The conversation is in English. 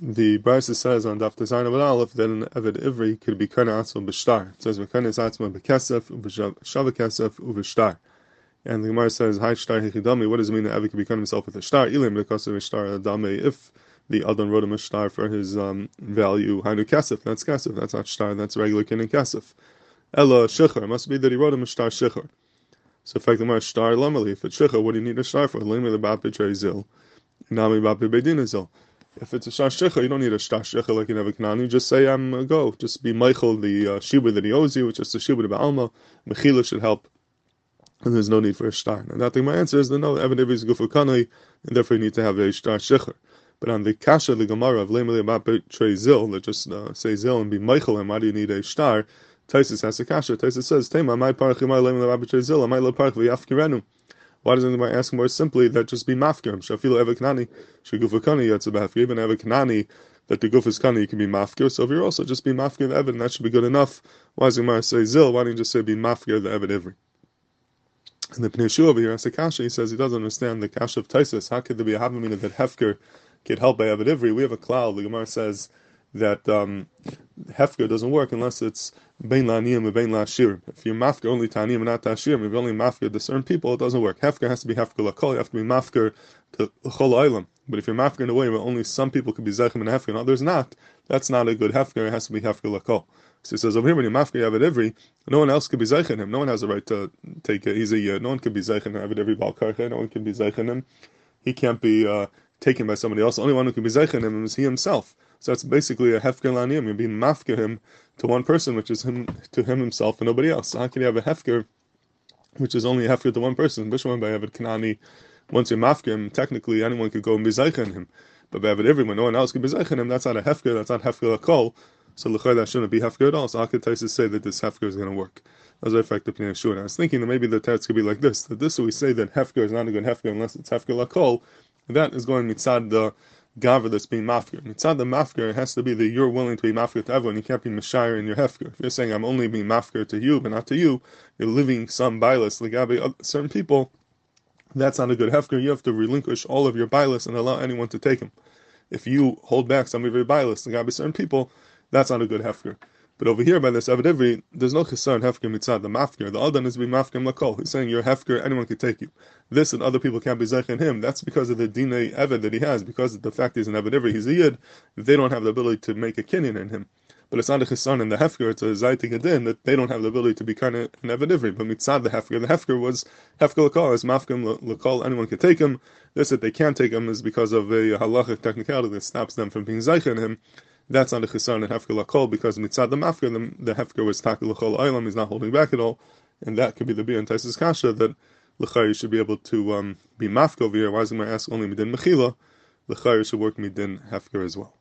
The Brisa says on Daf Design of Aleph that an Eved Ivri could be Kana Atzma B'Shtar. It says V'Kana Atzma B'Kesef, U'Shava Kesef, U'V'Shtar. And the Gemara says, Hai Shtar Hechidami, what does it mean that Eved could become himself with a Shtar? Ilim B'Kesef Shtar Adame, if the Adon wrote him a Shtar for his um, value, Hainu Kesef, that's Kesef, that's not Shtar, that's regular Kin and Kesef. Ella Shechar, must be that he wrote him a Shtar Shechar. So, in fact, the Gemara Shtar Lamali, if it's Shechar, what do you need a Shtar for? Limi the Bapi Zil, Nami Bapi Bedin Zil. If it's a shashricha, you don't need a shashricha like you have a kanani. Just say I'm um, go. Just be Michael the uh, shiba that he owes you, which is the shiba of Alma. Mechila should help, and there's no need for a star. And I think my answer is that no, Evan is good for and therefore you need to have a shecher. But on the kasha the Gemara of lemeli about trey zil that just uh, say zil and be Michael, and why do you need a star? Tosfos has a kasha. Tosfos says, "Tema my parach my lemeli about trey zil, my lo parach v'yafkirenu." Why doesn't anybody ask more simply that just be mafkir? Shafilu evaknani, shagufakani yatzabaf. Even evaknani, that the guf is kani, you can be mafkir. So if you're also just be mafkir the evid, that should be good enough. Why does Gemara say zil? Why don't you just say be mafkir the evid every? And the Pnei over here, as a kasha, he says he doesn't understand the kasha of Tosfos. How could there be a havamina that hefker could help by evid every? We have a cloud. The Gemara says that um, hefker doesn't work unless it's bein la'aniyim and bein la'ashirim. If you're mafker only ta'aniyim and not ta'ashirim, if you're only mafker to certain people, it doesn't work. Hefker has to be hefker l'kol, you have to be mafker to l'chol oilam. But if you're mafker in a way where only some people could be zeichem and hefker and others not, that's not a good hefker, it has to be hefker l'kol. So he says over here, when mafker, you have it every, no one else could be zeichen him. No one has a right to take it. He's a, uh, no one could be zeichen it every balkarche, no one can be zeichen him. He can't be uh, taken by somebody else. The only one who can be zeichen him is he himself. So it's basically a hefker laniyim. You're being mafker him to one person, which is him to him himself and nobody else. So how can you have a hefker, which is only a hefker to one person? Bishwan by Avid Kanani, once you're mafker him, technically anyone could go and be zeichen him. But by Avid everyone, no one else can be zeichen him. That's not a hefker. That's not hefker lakol. So l'chay that shouldn't be hefker at all. So how could Tosfos say that this hefker is going to work? As I fact the sure. I was thinking that maybe the text could be like this: that this we say that hefker is not a good hefker unless it's hefker lakol. That is going mitzad the gaver that's being mafkir. Mitzad the mafkir It has to be that you're willing to be mafkir to everyone. You can't be mashire in your hefker. If you're saying I'm only being mafkir to you, but not to you, you're living some bias legabe uh, certain people. That's not a good hefker. You have to relinquish all of your bias and allow anyone to take them. If you hold back some of your bias legabe certain people, that's not a good hefker. But over here by this Avedivri, there's no chesar in Hefker mitzad, the mafker. The other is be mafker lakol. He's saying you're Hefker, anyone can take you. This and other people can't be zech in him. That's because of the dina Eved that he has, because of the fact he's an Avedivri, he's a yid, they don't have the ability to make a kinyan in him. But it's not a chesar in the Hefker, it's a zaytik adin, that they don't have the ability to be kind of an Avedivri. But mitzad the Hefker, the Hefker was Hefker lakol, is mafker lakol, anyone can take him. This that they can't take him is because of a halachic technicality that stops them from being zayich in him. That's not a chisaron and hefker lakol because mitzad the mafker the, the hefker was takil l'chol oilam. He's not holding back at all, and that could be the beer and Tosfos kasha that l'chayr should be able to um, be mafker over here. Why is it ask only midin mechila? L'chayr should work midin hefker as well.